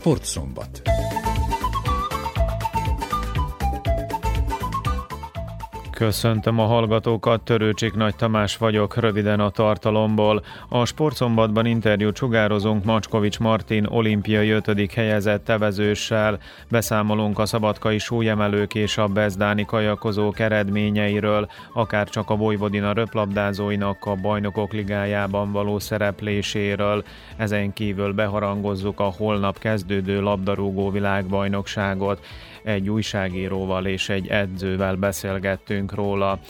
Sportszombat. Köszöntöm a hallgatókat, Törőcsik Nagy Tamás vagyok, röviden a tartalomból. A sportszombatban interjú sugározunk Macskovics Martin olimpiai ötödik helyezett tevezőssel. Beszámolunk a szabadkai súlyemelők és a bezdáni kajakozók eredményeiről, akár csak a Vojvodina röplabdázóinak a bajnokok ligájában való szerepléséről. Ezen kívül beharangozzuk a holnap kezdődő labdarúgó világbajnokságot egy újságíróval és egy edzővel beszélgettünk róla.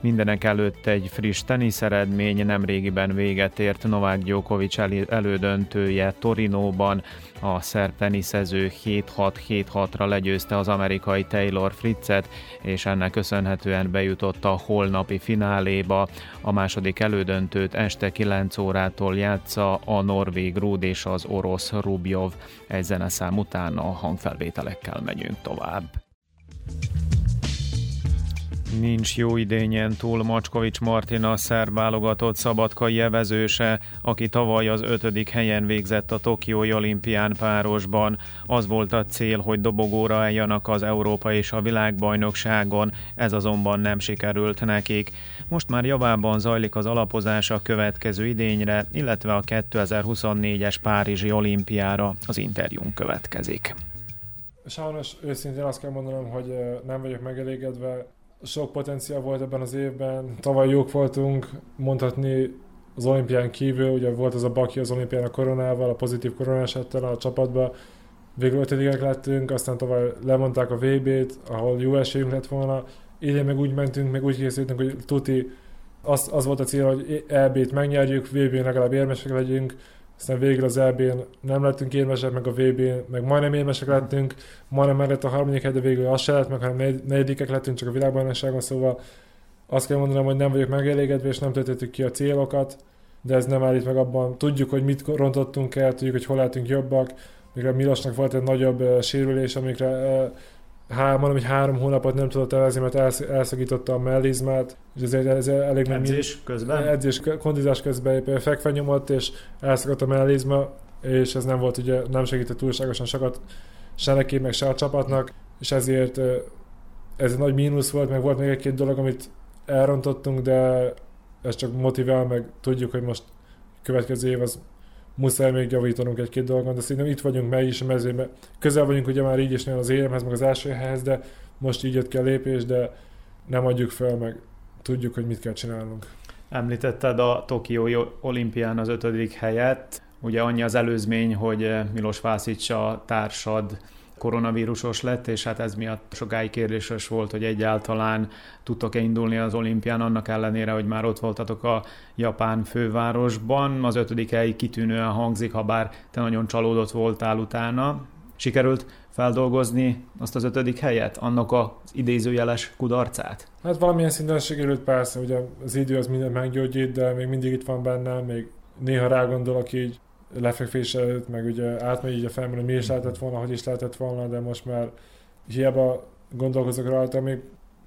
Mindenek előtt egy friss teniszeredmény nemrégiben véget ért Novák Djokovic elődöntője Torinóban. A szerb teniszező 7-6-7-6-ra legyőzte az amerikai Taylor Fritzet, és ennek köszönhetően bejutott a holnapi fináléba. A második elődöntőt este 9 órától játsza a norvég Rúd és az orosz Rubjov. Egy zeneszám után a hangfelvételekkel megyünk tovább. Nincs jó idényen túl Macskovics Martina szerb válogatott szabadkai evezőse, aki tavaly az ötödik helyen végzett a Tokiói olimpián párosban. Az volt a cél, hogy dobogóra álljanak az Európa és a világbajnokságon, ez azonban nem sikerült nekik. Most már javában zajlik az alapozás a következő idényre, illetve a 2024-es Párizsi olimpiára. Az interjún következik. Sajnos őszintén azt kell mondanom, hogy nem vagyok megelégedve sok potenciál volt ebben az évben. Tavaly jók voltunk, mondhatni az olimpián kívül, ugye volt az a baki az olimpián a koronával, a pozitív koronásettel a csapatba, végül ötödikek lettünk, aztán tavaly lemondták a VB-t, ahol jó esélyünk lett volna. Idén meg úgy mentünk, meg úgy készültünk, hogy tuti, az, az volt a cél, hogy EB-t megnyerjük, VB-n legalább érmesek legyünk, aztán végül az EB-n nem lettünk érmesek, meg a VB-n meg majdnem érmesek lettünk, majdnem meg lett a harmadik hely, de végül az se lett, meg hanem negyedikek lettünk csak a világbajnokságon, szóval azt kell mondanom, hogy nem vagyok megelégedve, és nem töltöttük ki a célokat, de ez nem állít meg abban. Tudjuk, hogy mit rontottunk el, tudjuk, hogy hol lehetünk jobbak, a Milosnak volt egy nagyobb uh, sérülés, amikre uh, há, mondom, hogy három hónapot nem tudott elvezni, mert elsz, elszakította a mellizmát, és ez, ez elég nem... Edzés közben? Edzés, kondizás közben fekve nyomott, és elszakadt a mellizma, és ez nem volt ugye, nem segített túlságosan sokat se neki, meg se a csapatnak, és ezért ez egy nagy mínusz volt, meg volt még egy-két dolog, amit elrontottunk, de ez csak motivál, meg tudjuk, hogy most következő év az muszáj még javítanunk egy-két dolgon, de szerintem itt vagyunk meg is mezőben. Közel vagyunk ugye már így is az éremhez, meg az első helyhez, de most így jött ki a lépés, de nem adjuk fel, meg tudjuk, hogy mit kell csinálnunk. Említetted a Tokiói olimpián az ötödik helyet. Ugye annyi az előzmény, hogy Milos Vászics a társad koronavírusos lett, és hát ez miatt sokáig kérdéses volt, hogy egyáltalán tudtok-e indulni az olimpián, annak ellenére, hogy már ott voltatok a japán fővárosban. Az ötödik hely kitűnően hangzik, ha bár te nagyon csalódott voltál utána. Sikerült feldolgozni azt az ötödik helyet, annak az idézőjeles kudarcát? Hát valamilyen szinten sikerült persze, ugye az idő az mindent meggyógyít, de még mindig itt van bennem, még néha rágondolok így, lefekvés előtt, meg ugye átmegy így a fejemben, hogy mi is lehetett volna, hogy is lehetett volna, de most már hiába gondolkozok rajta, még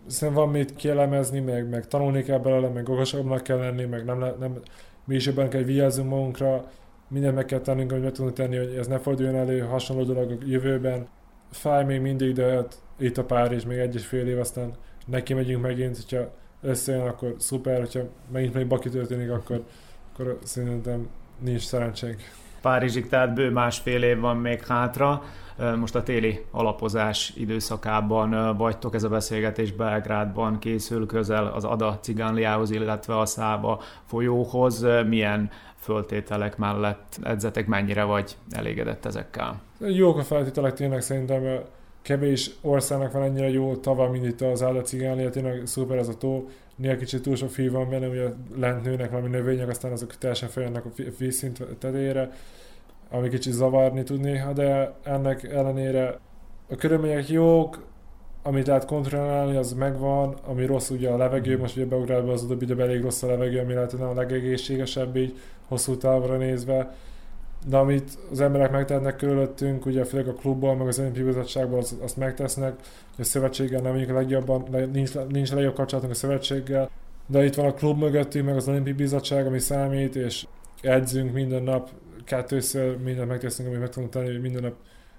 szerintem van mit kielemezni, meg, meg tanulni kell belőle, meg okosabbnak kell lenni, meg nem, nem mi is jobban kell vigyázzunk magunkra, mindent meg kell tennünk, hogy meg tudunk tenni, hogy ez ne forduljon elő, hasonló dolog a jövőben. Fáj még mindig, de hát itt a pár és még egy és fél év, aztán neki megyünk megint, hogyha összejön, akkor szuper, hogyha megint még baki történik, akkor, akkor szerintem nincs szerencsénk. Párizsig tehát bő másfél év van még hátra. Most a téli alapozás időszakában vagytok, ez a beszélgetés Belgrádban készül közel az Ada Cigánliához, illetve a Száva folyóhoz. Milyen föltételek mellett edzetek, mennyire vagy elégedett ezekkel? Jók a feltételek tényleg szerintem kevés országnak van ennyire jó tava, mint itt az Ada Cigánlia, tényleg szuper ez a tó néha kicsit túl sok fű van benne, ugye lent nőnek valami növények, aztán azok teljesen feljönnek a vízszint tetejére, ami kicsit zavarni tud néha, de ennek ellenére a körülmények jók, amit lehet kontrollálni, az megvan, ami rossz ugye a levegő, most ugye Beográdban az utóbbi időben elég rossz a levegő, ami lehet, hogy nem a legegészségesebb így hosszú távra nézve, de amit az emberek megtehetnek körülöttünk, ugye főleg a klubból, meg az olimpiai bizottságból azt, azt megtesznek, a szövetséggel nem mondjuk a legjobban, nincs, nincs a legjobb kapcsolatunk a szövetséggel, de itt van a klub mögöttünk, meg az olimpiai bizottság, ami számít, és edzünk minden nap, kettőször mindent megteszünk, amit meg tudunk tenni, hogy minden nap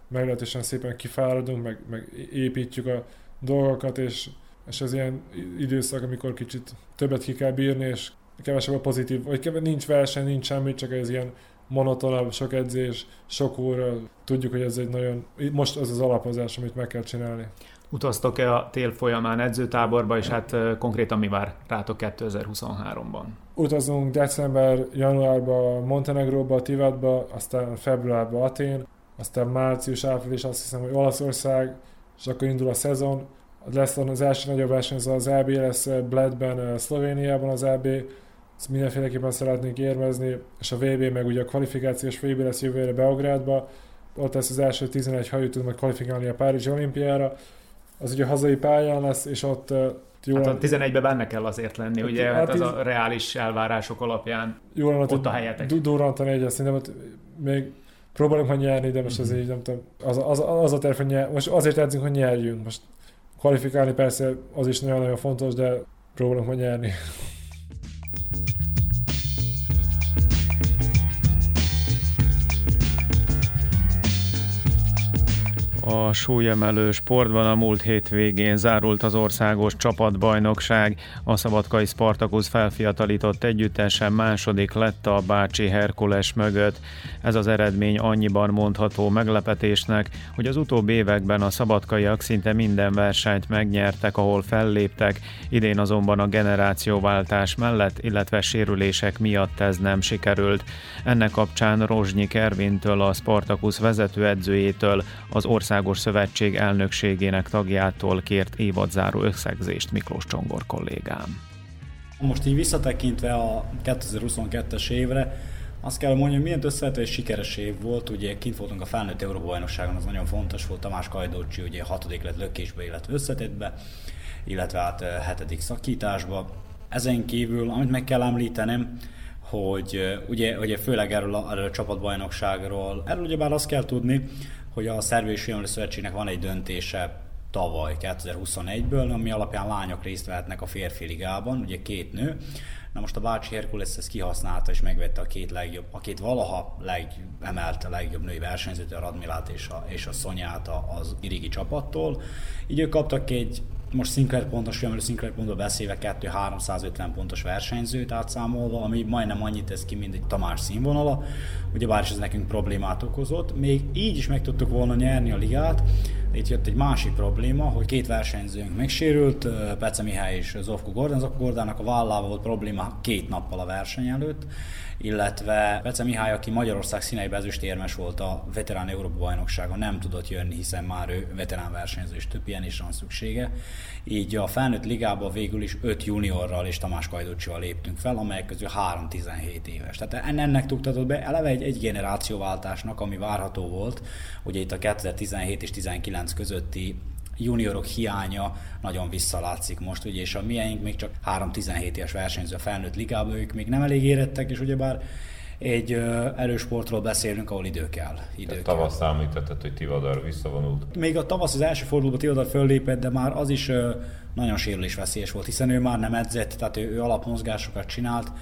meglehetősen szépen kifáradunk, meg, meg építjük a dolgokat, és, és ez ilyen időszak, amikor kicsit többet ki kell bírni, és kevesebb a pozitív, vagy nincs verseny, nincs semmi, csak ez ilyen monotonabb, sok edzés, sok óra. Tudjuk, hogy ez egy nagyon, most az az alapozás, amit meg kell csinálni. Utaztok-e a tél folyamán edzőtáborba, és hát konkrétan mi vár rátok 2023-ban? Utazunk december, januárba Montenegróba, Tivadba, aztán februárba Atén, aztán március, április azt hiszem, hogy Olaszország, és akkor indul a szezon. Lesz az első nagyobb verseny, az az EB lesz Bledben, Szlovéniában az EB, ezt mindenféleképpen szeretnénk érmezni, és a VB meg ugye a kvalifikációs VB lesz jövőre Beográdba, ott lesz az első 11 hajó tud majd kvalifikálni a Párizsi olimpiára, az ugye hazai pályán lesz, és ott jó hát a 11-ben benne kell azért lenni, hát, ugye, hát, hát ez a reális elvárások alapján jó lenne, ott a helyetek. Durantani egy, szerintem ott még próbálunk majd nyerni, de most uh-huh. nem tudom, az, az, az a terv, hogy nyer, most azért edzünk, hogy nyerjünk. Most kvalifikálni persze az is nagyon-nagyon fontos, de próbálunk majd nyerni. A súlyemelő sportban a múlt hétvégén zárult az országos csapatbajnokság. A Szabadkai Spartakusz felfiatalított együttesen második lett a Bácsi Herkules mögött. Ez az eredmény annyiban mondható meglepetésnek, hogy az utóbbi években a szabadkaiak szinte minden versenyt megnyertek, ahol felléptek, idén azonban a generációváltás mellett, illetve sérülések miatt ez nem sikerült. Ennek kapcsán Rozsnyi Kervintől, a Spartakusz vezetőedzőjétől, az ország Országos Szövetség elnökségének tagjától kért évadzáró összegzést Miklós Csongor kollégám. Most így visszatekintve a 2022-es évre, azt kell hogy milyen összevető és sikeres év volt, ugye kint voltunk a felnőtt Európa bajnokságon, az nagyon fontos volt, Tamás Kajdócsi ugye hatodik lett lökésbe, illetve összetétbe, illetve hát hetedik szakításba. Ezen kívül, amit meg kell említenem, hogy ugye, ugye főleg erről a, erről a csapatbajnokságról, erről ugye bár azt kell tudni, hogy a Szervés Filmlő Szövetségnek van egy döntése tavaly 2021-ből, ami alapján lányok részt vehetnek a férfi ligában, ugye két nő. Na most a Bácsi Herkules ezt kihasználta és megvette a két legjobb, a két valaha legemelt a legjobb női versenyzőt, a Radmilát és a, és a Szonyát az Irigi csapattól. Így ők kaptak egy most Sinclair pontos filmről, Sinclair pontból beszélve 2-350 pontos versenyzőt átszámolva, ami majdnem annyit tesz ki, mint egy Tamás színvonala, ugyebár is ez nekünk problémát okozott. Még így is meg tudtuk volna nyerni a ligát, itt jött egy másik probléma, hogy két versenyzőnk megsérült, Pece Mihály és Zofko Gordon. Zofko Gordonnak a vállával volt probléma két nappal a verseny előtt, illetve Bece Mihály, aki Magyarország színeibe ezüstérmes volt a veterán Európa bajnokságon, nem tudott jönni, hiszen már ő veterán versenyző, és több ilyen is van szüksége. Így a felnőtt ligába végül is 5 juniorral és Tamás Kajdocsival léptünk fel, amelyek közül 3-17 éves. Tehát ennek tuktatott be eleve egy, egy generációváltásnak, ami várható volt, ugye itt a 2017 és 19 közötti juniorok hiánya nagyon visszalátszik most, ugye, és a miénk még csak 3-17 éves versenyző a felnőtt ligában, ők még nem elég érettek, és ugyebár egy erős sportról beszélünk, ahol idő kell. Idő kell. tavasz számítetted, hogy Tivadar visszavonult? Még a tavasz az első fordulóban Tivadar föllépett, de már az is nagyon sérülésveszélyes volt, hiszen ő már nem edzett, tehát ő, ő alapmozgásokat csinált,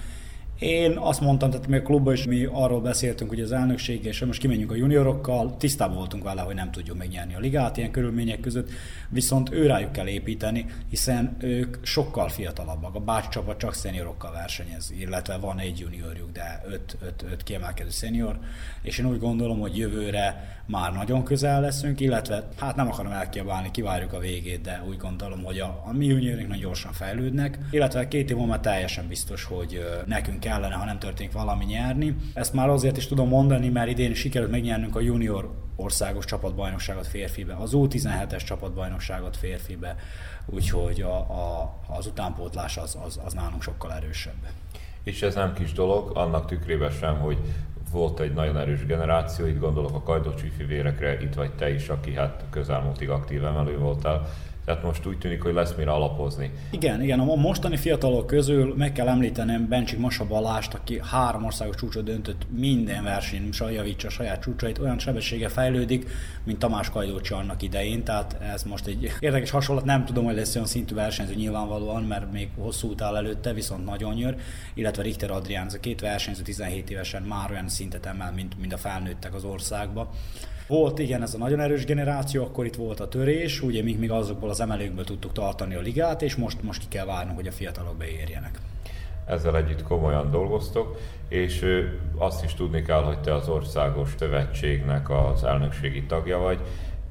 én azt mondtam, tehát mi a klubban is mi arról beszéltünk, hogy az elnökség, és most kimenjünk a juniorokkal, tisztában voltunk vele, hogy nem tudjuk megnyerni a ligát ilyen körülmények között, viszont ő rájuk kell építeni, hiszen ők sokkal fiatalabbak. A bács csapat csak szeniorokkal versenyez, illetve van egy juniorjuk, de öt, öt, öt kiemelkedő szenior, és én úgy gondolom, hogy jövőre már nagyon közel leszünk, illetve hát nem akarom elkiabálni, kivárjuk a végét, de úgy gondolom, hogy a, a mi juniorink nagyon gyorsan fejlődnek, illetve két év múlva teljesen biztos, hogy nekünk kellene, ha nem történik valami nyerni. Ezt már azért is tudom mondani, mert idén sikerült megnyernünk a junior országos csapatbajnokságot férfibe, az U17-es csapatbajnokságot férfibe, úgyhogy a, a, az utánpótlás az, az, az nálunk sokkal erősebb. És ez nem kis dolog, annak tükrében sem, hogy volt egy nagyon erős generáció, itt gondolok a Kajdocsi fivérekre, itt vagy te is, aki hát közelmúltig aktív emelő voltál, tehát most úgy tűnik, hogy lesz mire alapozni. Igen, igen, a mostani fiatalok közül meg kell említenem Bencsik Masa Balást, aki három országos csúcsot döntött minden versenyen, javítsa a saját csúcsait, olyan sebessége fejlődik, mint Tamás Kajdócsi annak idején, tehát ez most egy érdekes hasonlat, nem tudom, hogy lesz olyan szintű versenyző nyilvánvalóan, mert még hosszú út előtte, viszont nagyon nyör, illetve Richter Adrián, ez a két versenyző 17 évesen már olyan szintet emel, mint, mint a felnőttek az országba. Volt igen ez a nagyon erős generáció, akkor itt volt a törés, ugye mi még azokból az emelőkből tudtuk tartani a ligát, és most, most ki kell várnunk, hogy a fiatalok beérjenek. Ezzel együtt komolyan dolgoztok, és azt is tudni kell, hogy te az országos szövetségnek az elnökségi tagja vagy.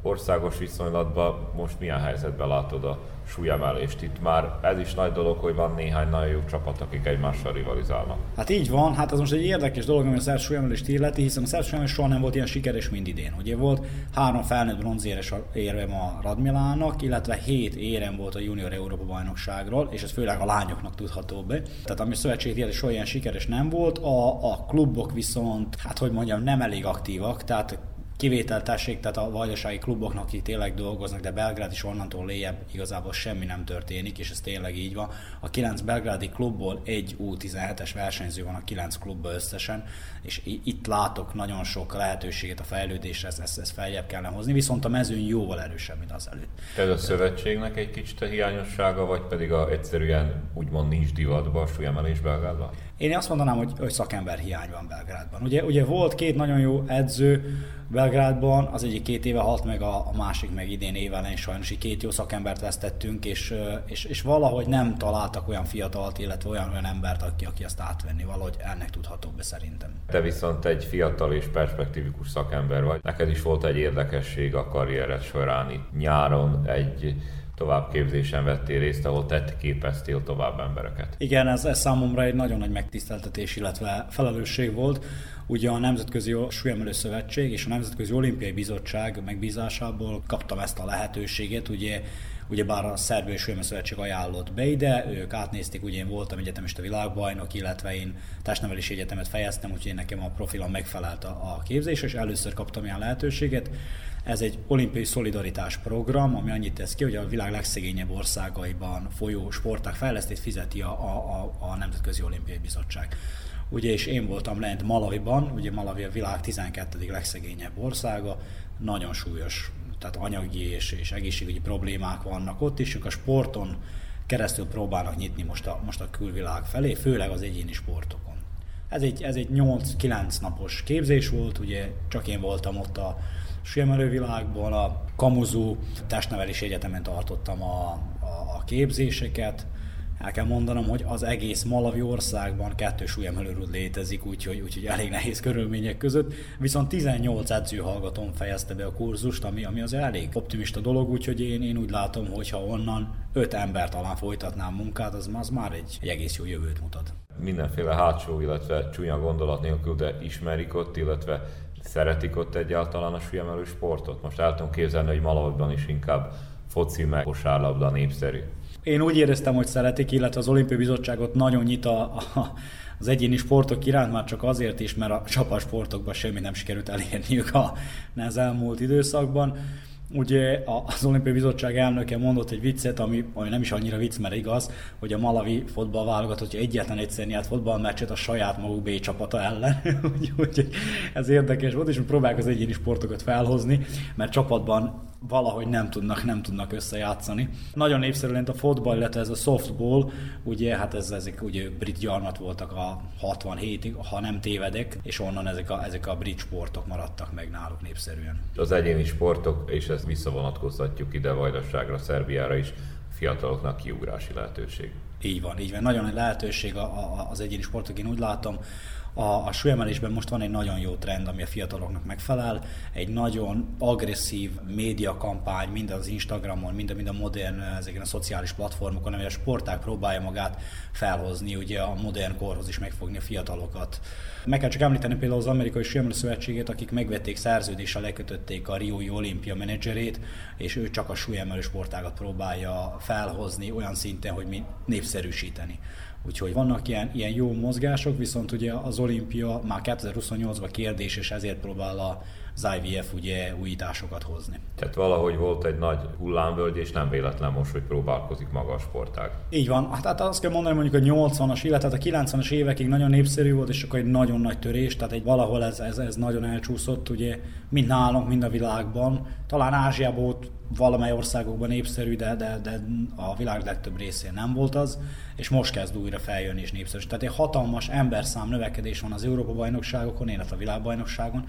Országos viszonylatban most milyen helyzetben látod a súlyemelést. Itt már ez is nagy dolog, hogy van néhány nagyon jó csapat, akik egymással rivalizálnak. Hát így van, hát ez most egy érdekes dolog, ami a szerb súlyemelést illeti, hiszen a szerb súlyemelés soha nem volt ilyen sikeres, mint idén. Ugye volt három felnőtt bronzéres érem a Radmilának, illetve hét érem volt a junior Európa bajnokságról, és ez főleg a lányoknak tudható be. Tehát ami szövetség illeti soha ilyen sikeres nem volt, a, a klubok viszont, hát hogy mondjam, nem elég aktívak, tehát kivételtesség, tehát a vajdasági kluboknak, akik tényleg dolgoznak, de Belgrád is onnantól léjebb igazából semmi nem történik, és ez tényleg így van. A kilenc belgrádi klubból egy U17-es versenyző van a kilenc klubban összesen, és itt látok nagyon sok lehetőséget a fejlődésre, ezt, ezt, ezt feljebb kellene hozni, viszont a mezőn jóval erősebb, mint az előtt. Ez a szövetségnek egy kicsit a hiányossága, vagy pedig a egyszerűen úgymond nincs divatban a súlyemelés Belgrádban? Én azt mondanám, hogy, hogy szakember hiány van Belgrádban. Ugye, ugye volt két nagyon jó edző Belgrádban, az egyik két éve halt meg, a, a másik meg idén évelején sajnos így két jó szakembert vesztettünk, és, és, és valahogy nem találtak olyan fiatalt, illetve olyan, olyan embert, aki, aki azt átvenni, valahogy ennek tudható be szerintem. Te viszont egy fiatal és perspektívikus szakember vagy. Neked is volt egy érdekesség a karriered során itt nyáron egy továbbképzésen vettél részt, ahol te képeztél tovább embereket. Igen, ez, ez számomra egy nagyon nagy megtiszteltetés, illetve felelősség volt. Ugye a Nemzetközi Súlyemelő Szövetség és a Nemzetközi Olimpiai Bizottság megbízásából kaptam ezt a lehetőséget, ugye ugyebár a Szerbiai Súlyemelő Szövetség ajánlott be ide, ők átnézték, ugye én voltam egyetemista világbajnok, illetve én testnevelési egyetemet fejeztem, úgyhogy nekem a profilom megfelelt a, a képzés, és először kaptam ilyen lehetőséget. Ez egy olimpiai szolidaritás program, ami annyit tesz ki, hogy a világ legszegényebb országaiban folyó sporták fejlesztét fizeti a, a, a Nemzetközi Olimpiai Bizottság. Ugye, és én voltam lent Malaviban, ugye Malavi a világ 12. legszegényebb országa, nagyon súlyos, tehát anyagi és, és egészségügyi problémák vannak ott, és ők a sporton keresztül próbálnak nyitni most a, most a külvilág felé, főleg az egyéni sportokon. Ez egy, ez egy 8-9 napos képzés volt, ugye csak én voltam ott a siemelő a Kamuzu testnevelési egyetemen tartottam a, a, a képzéseket, el kell mondanom, hogy az egész Malavi országban kettő súlyemelőrúd létezik, úgyhogy, úgyhogy elég nehéz körülmények között. Viszont 18 edzőhallgatón fejezte be a kurzust, ami, ami az elég optimista dolog, úgyhogy én, én úgy látom, hogy ha onnan öt ember talán folytatnám munkát, az, az már egy, egy egész jó jövőt mutat. Mindenféle hátsó, illetve csúnya gondolat nélkül, de ismerik ott, illetve szeretik ott egyáltalán a súlyemelő sportot? Most el tudom képzelni, hogy Malawiban is inkább foci meg kosárlabda népszerű. Én úgy éreztem, hogy szeretik, illetve az olimpiai bizottságot nagyon nyit a, a, az egyéni sportok iránt, már csak azért is, mert a csapasportokban semmi nem sikerült elérniük a, az elmúlt időszakban. Ugye az Olimpiai Bizottság elnöke mondott egy viccet, ami, ami nem is annyira vicc, mert igaz, hogy a Malawi fotball válogatott, hogy egyetlen egyszer nyert fotballmeccset a saját maguk B csapata ellen. Úgyhogy ez érdekes volt, és próbálják az egyéni sportokat felhozni, mert csapatban valahogy nem tudnak, nem tudnak összejátszani. Nagyon népszerű lent a fotball, illetve ez a softball, ugye hát ez, ezek ugye brit gyarmat voltak a 67-ig, ha nem tévedek, és onnan ezek a, ezek a brit sportok maradtak meg náluk népszerűen. Az egyéni sportok, és ezt visszavonatkoztatjuk ide Vajdaságra, Szerbiára is, fiataloknak kiugrási lehetőség. Így van, így van. Nagyon nagy lehetőség az egyéni sportok, én úgy látom, a, a súlyemelésben most van egy nagyon jó trend, ami a fiataloknak megfelel. Egy nagyon agresszív médiakampány, mind az Instagramon, mind a, mind a modern, ezeken a szociális platformokon, ami a sporták próbálja magát felhozni, ugye a modern korhoz is megfogni a fiatalokat. Meg kell csak említeni például az Amerikai Súlyemelő Szövetségét, akik megvették szerződéssel, lekötötték a Riói Olimpia menedzserét, és ő csak a súlyemelő sportágat próbálja felhozni olyan szinten, hogy mi népszerűsíteni. Úgyhogy vannak ilyen, ilyen jó mozgások, viszont ugye az olimpia már 2028-ban kérdés, és ezért próbál az IVF ugye újításokat hozni. Tehát valahogy volt egy nagy hullámvölgy, és nem véletlen most, hogy próbálkozik maga a sportág. Így van. Hát, hát azt kell mondani, mondjuk a 80-as, illetve a 90-es évekig nagyon népszerű volt, és akkor egy nagyon nagy törés, tehát egy valahol ez, ez, ez nagyon elcsúszott, ugye mind nálunk, mind a világban. Talán Ázsiában volt valamely országokban népszerű, de, de, de a világ legtöbb részén nem volt az, és most kezd újra feljönni és népszerű. Tehát egy hatalmas emberszám növekedés van az Európa-bajnokságokon, illetve a világbajnokságon,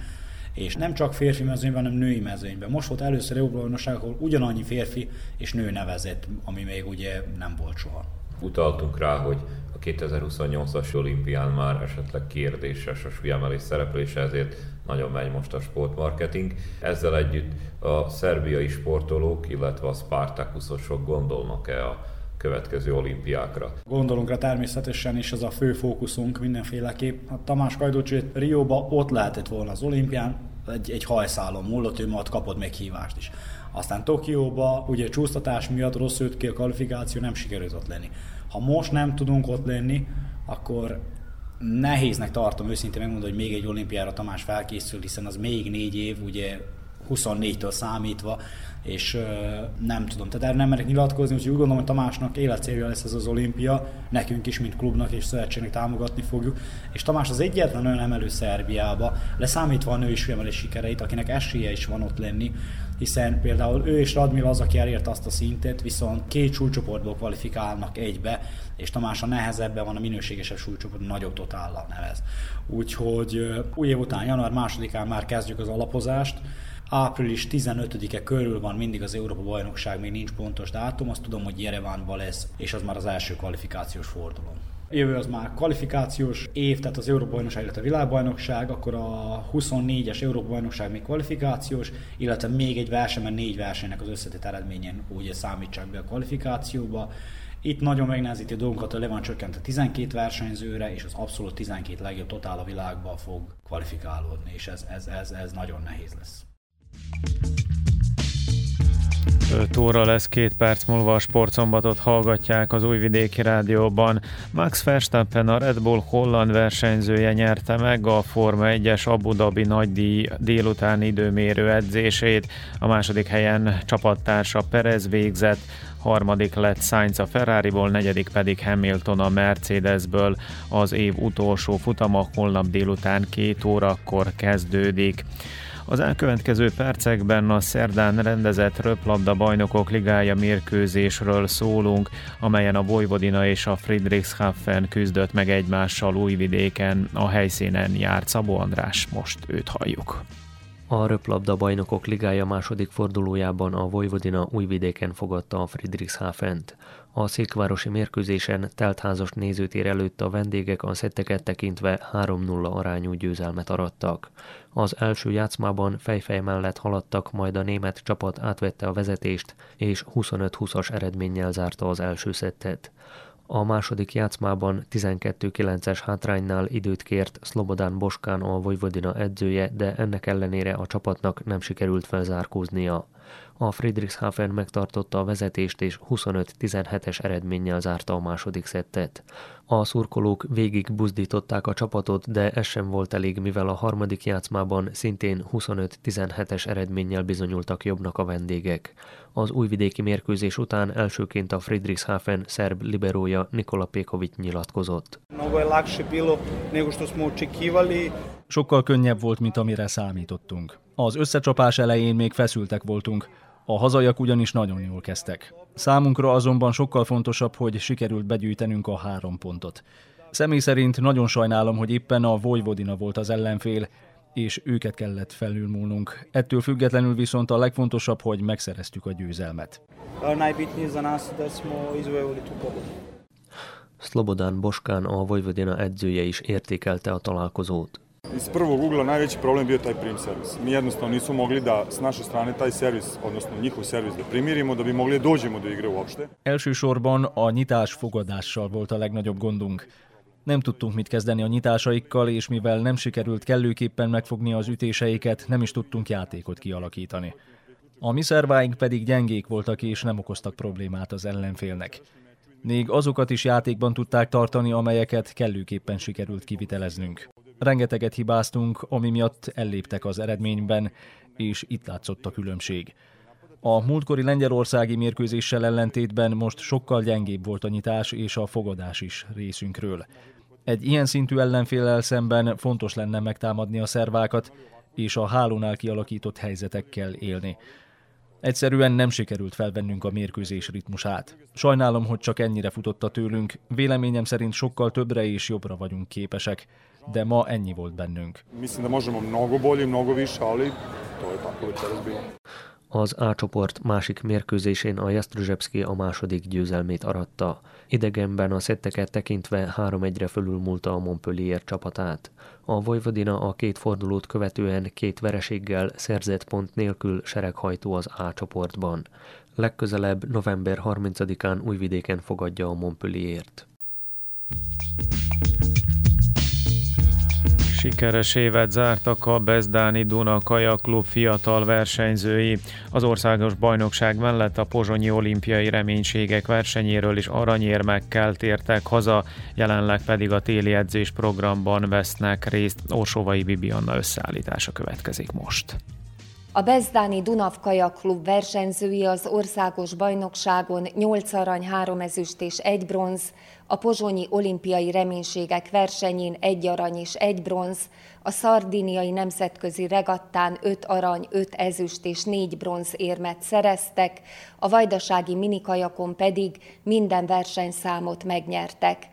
és nem csak férfi mezőnyben, hanem női mezőnyben. Most volt először Európa ahol ugyanannyi férfi és nő nevezett, ami még ugye nem volt soha. Utaltunk rá, hogy 2028-as olimpián már esetleg kérdéses a súlyemelés szereplése, ezért nagyon megy most a sportmarketing. Ezzel együtt a szerbiai sportolók, illetve a Spartakuszosok gondolnak-e a következő olimpiákra. Gondolunk rá természetesen, és ez a fő fókuszunk mindenféleképp. A Tamás Kajdocsi Rióba ott lehetett volna az olimpián, egy, egy hajszálon múlott, ő majd kapott még hívást is. Aztán Tokióba, ugye csúsztatás miatt rossz jött ki a kvalifikáció, nem sikerült ott lenni. Ha most nem tudunk ott lenni, akkor nehéznek tartom őszintén megmondani, hogy még egy olimpiára Tamás felkészül, hiszen az még négy év, ugye 24-től számítva, és nem tudom, tehát erre nem merek nyilatkozni, úgyhogy úgy gondolom, hogy Tamásnak életcélja lesz ez az olimpia, nekünk is, mint klubnak és szövetségnek támogatni fogjuk, és Tamás az egyetlen olyan emelő Szerbiába, leszámítva a női emelés sikereit, akinek esélye is van ott lenni, hiszen például ő és Radmil az, aki elért azt a szintet, viszont két súlycsoportból kvalifikálnak egybe, és Tamás a nehezebben van, a minőségesebb súlycsoport nagyobb totállal nevez. Úgyhogy új év után, január másodikán már kezdjük az alapozást, április 15-e körül van mindig az Európa bajnokság, még nincs pontos dátum, azt tudom, hogy Jerevánban lesz, és az már az első kvalifikációs forduló. Jövő az már kvalifikációs év, tehát az Európa bajnokság, illetve a világbajnokság, akkor a 24-es Európa bajnokság még kvalifikációs, illetve még egy verseny, mert négy versenynek az összetett eredményen úgy számítsák be a kvalifikációba. Itt nagyon megnehezíti a dolgunkat, le van csökkent a 12 versenyzőre, és az abszolút 12 legjobb totál a világban fog kvalifikálódni, és ez, ez, ez, ez nagyon nehéz lesz. 5 óra lesz, két perc múlva a sportszombatot hallgatják az Újvidéki Rádióban. Max Verstappen a Red Bull holland versenyzője nyerte meg a Forma 1-es Abu Dhabi nagydíj délután időmérő edzését. A második helyen csapattársa Perez végzett, harmadik lett Sainz a Ferrariból, negyedik pedig Hamilton a Mercedesből. Az év utolsó futama holnap délután két órakor kezdődik. Az elkövetkező percekben a szerdán rendezett röplabda bajnokok ligája mérkőzésről szólunk, amelyen a Vojvodina és a Friedrichshafen küzdött meg egymással újvidéken. A helyszínen járt Szabó András, most őt halljuk. A röplabda bajnokok ligája második fordulójában a Vojvodina újvidéken fogadta a Friedrichshafent. A székvárosi mérkőzésen teltházas nézőtér előtt a vendégek a szetteket tekintve 3-0 arányú győzelmet arattak. Az első játszmában fejfej mellett haladtak, majd a német csapat átvette a vezetést, és 25-20-as eredménnyel zárta az első szettet. A második játszmában 12-9-es hátránynál időt kért Szlobodán Boskán a Vojvodina edzője, de ennek ellenére a csapatnak nem sikerült felzárkóznia. A Friedrichshafen megtartotta a vezetést és 25-17-es eredménnyel zárta a második szettet. A szurkolók végig buzdították a csapatot, de ez sem volt elég, mivel a harmadik játszmában szintén 25-17-es eredménnyel bizonyultak jobbnak a vendégek. Az újvidéki mérkőzés után elsőként a Friedrichshafen szerb liberója Nikola Pékovic nyilatkozott. Sokkal könnyebb volt, mint amire számítottunk. Az összecsapás elején még feszültek voltunk, a hazaiak ugyanis nagyon jól kezdtek. Számunkra azonban sokkal fontosabb, hogy sikerült begyűjtenünk a három pontot. Személy szerint nagyon sajnálom, hogy éppen a Vojvodina volt az ellenfél, és őket kellett felülmúlnunk. Ettől függetlenül viszont a legfontosabb, hogy megszereztük a győzelmet. Slobodan Boskán a Vojvodina edzője is értékelte a találkozót. Iz prvog ugla najveći problem bio taj prim servis. Mi jednostavno nismo mogli da s naše strane taj servis, odnosno njihov servis da primirimo, da bi mogli da dođemo do igre uopšte. Elsősorban a nyitás fogadással volt a legnagyobb gondunk. Nem tudtunk mit kezdeni a nyitásaikkal, és mivel nem sikerült kellőképpen megfogni az ütéseiket, nem is tudtunk játékot kialakítani. A mi szerváink pedig gyengék voltak és nem okoztak problémát az ellenfélnek. Még azokat is játékban tudták tartani, amelyeket kellőképpen sikerült kiviteleznünk. Rengeteget hibáztunk, ami miatt elléptek az eredményben, és itt látszott a különbség. A múltkori lengyelországi mérkőzéssel ellentétben most sokkal gyengébb volt a nyitás és a fogadás is részünkről. Egy ilyen szintű ellenféllel szemben fontos lenne megtámadni a szervákat, és a hálónál kialakított helyzetekkel élni. Egyszerűen nem sikerült felvennünk a mérkőzés ritmusát. Sajnálom, hogy csak ennyire futotta tőlünk, véleményem szerint sokkal többre és jobbra vagyunk képesek. De ma ennyi volt bennünk. Mislim da možemo mnogo bolje, mnogo više, ali to je tako večeras bilo. Az A csoport másik mérkőzésén a Jastrzębski a második győzelmét aratta. Idegenben a szetteket tekintve 3-1-re fölülmúlta a Montpellier csapatát. A Vojvodina a két fordulót követően két vereséggel szerzett pont nélkül sereghajtó az A csoportban. Legközelebb november 30-án Újvidéken fogadja a Montpellier-t. Sikeres évet zártak a Bezdáni Duna Kaja Klub fiatal versenyzői. Az országos bajnokság mellett a pozsonyi olimpiai reménységek versenyéről is aranyérmekkel tértek haza, jelenleg pedig a téli edzés programban vesznek részt. Orsóvai Bibianna összeállítása következik most. A Bezdáni Dunavkaja klub versenyzői az országos bajnokságon 8 arany, 3 ezüst és 1 bronz, a pozsonyi olimpiai reménységek versenyén 1 arany és 1 bronz, a szardiniai nemzetközi regattán 5 arany, 5 ezüst és 4 bronz érmet szereztek, a vajdasági minikajakon pedig minden versenyszámot megnyertek.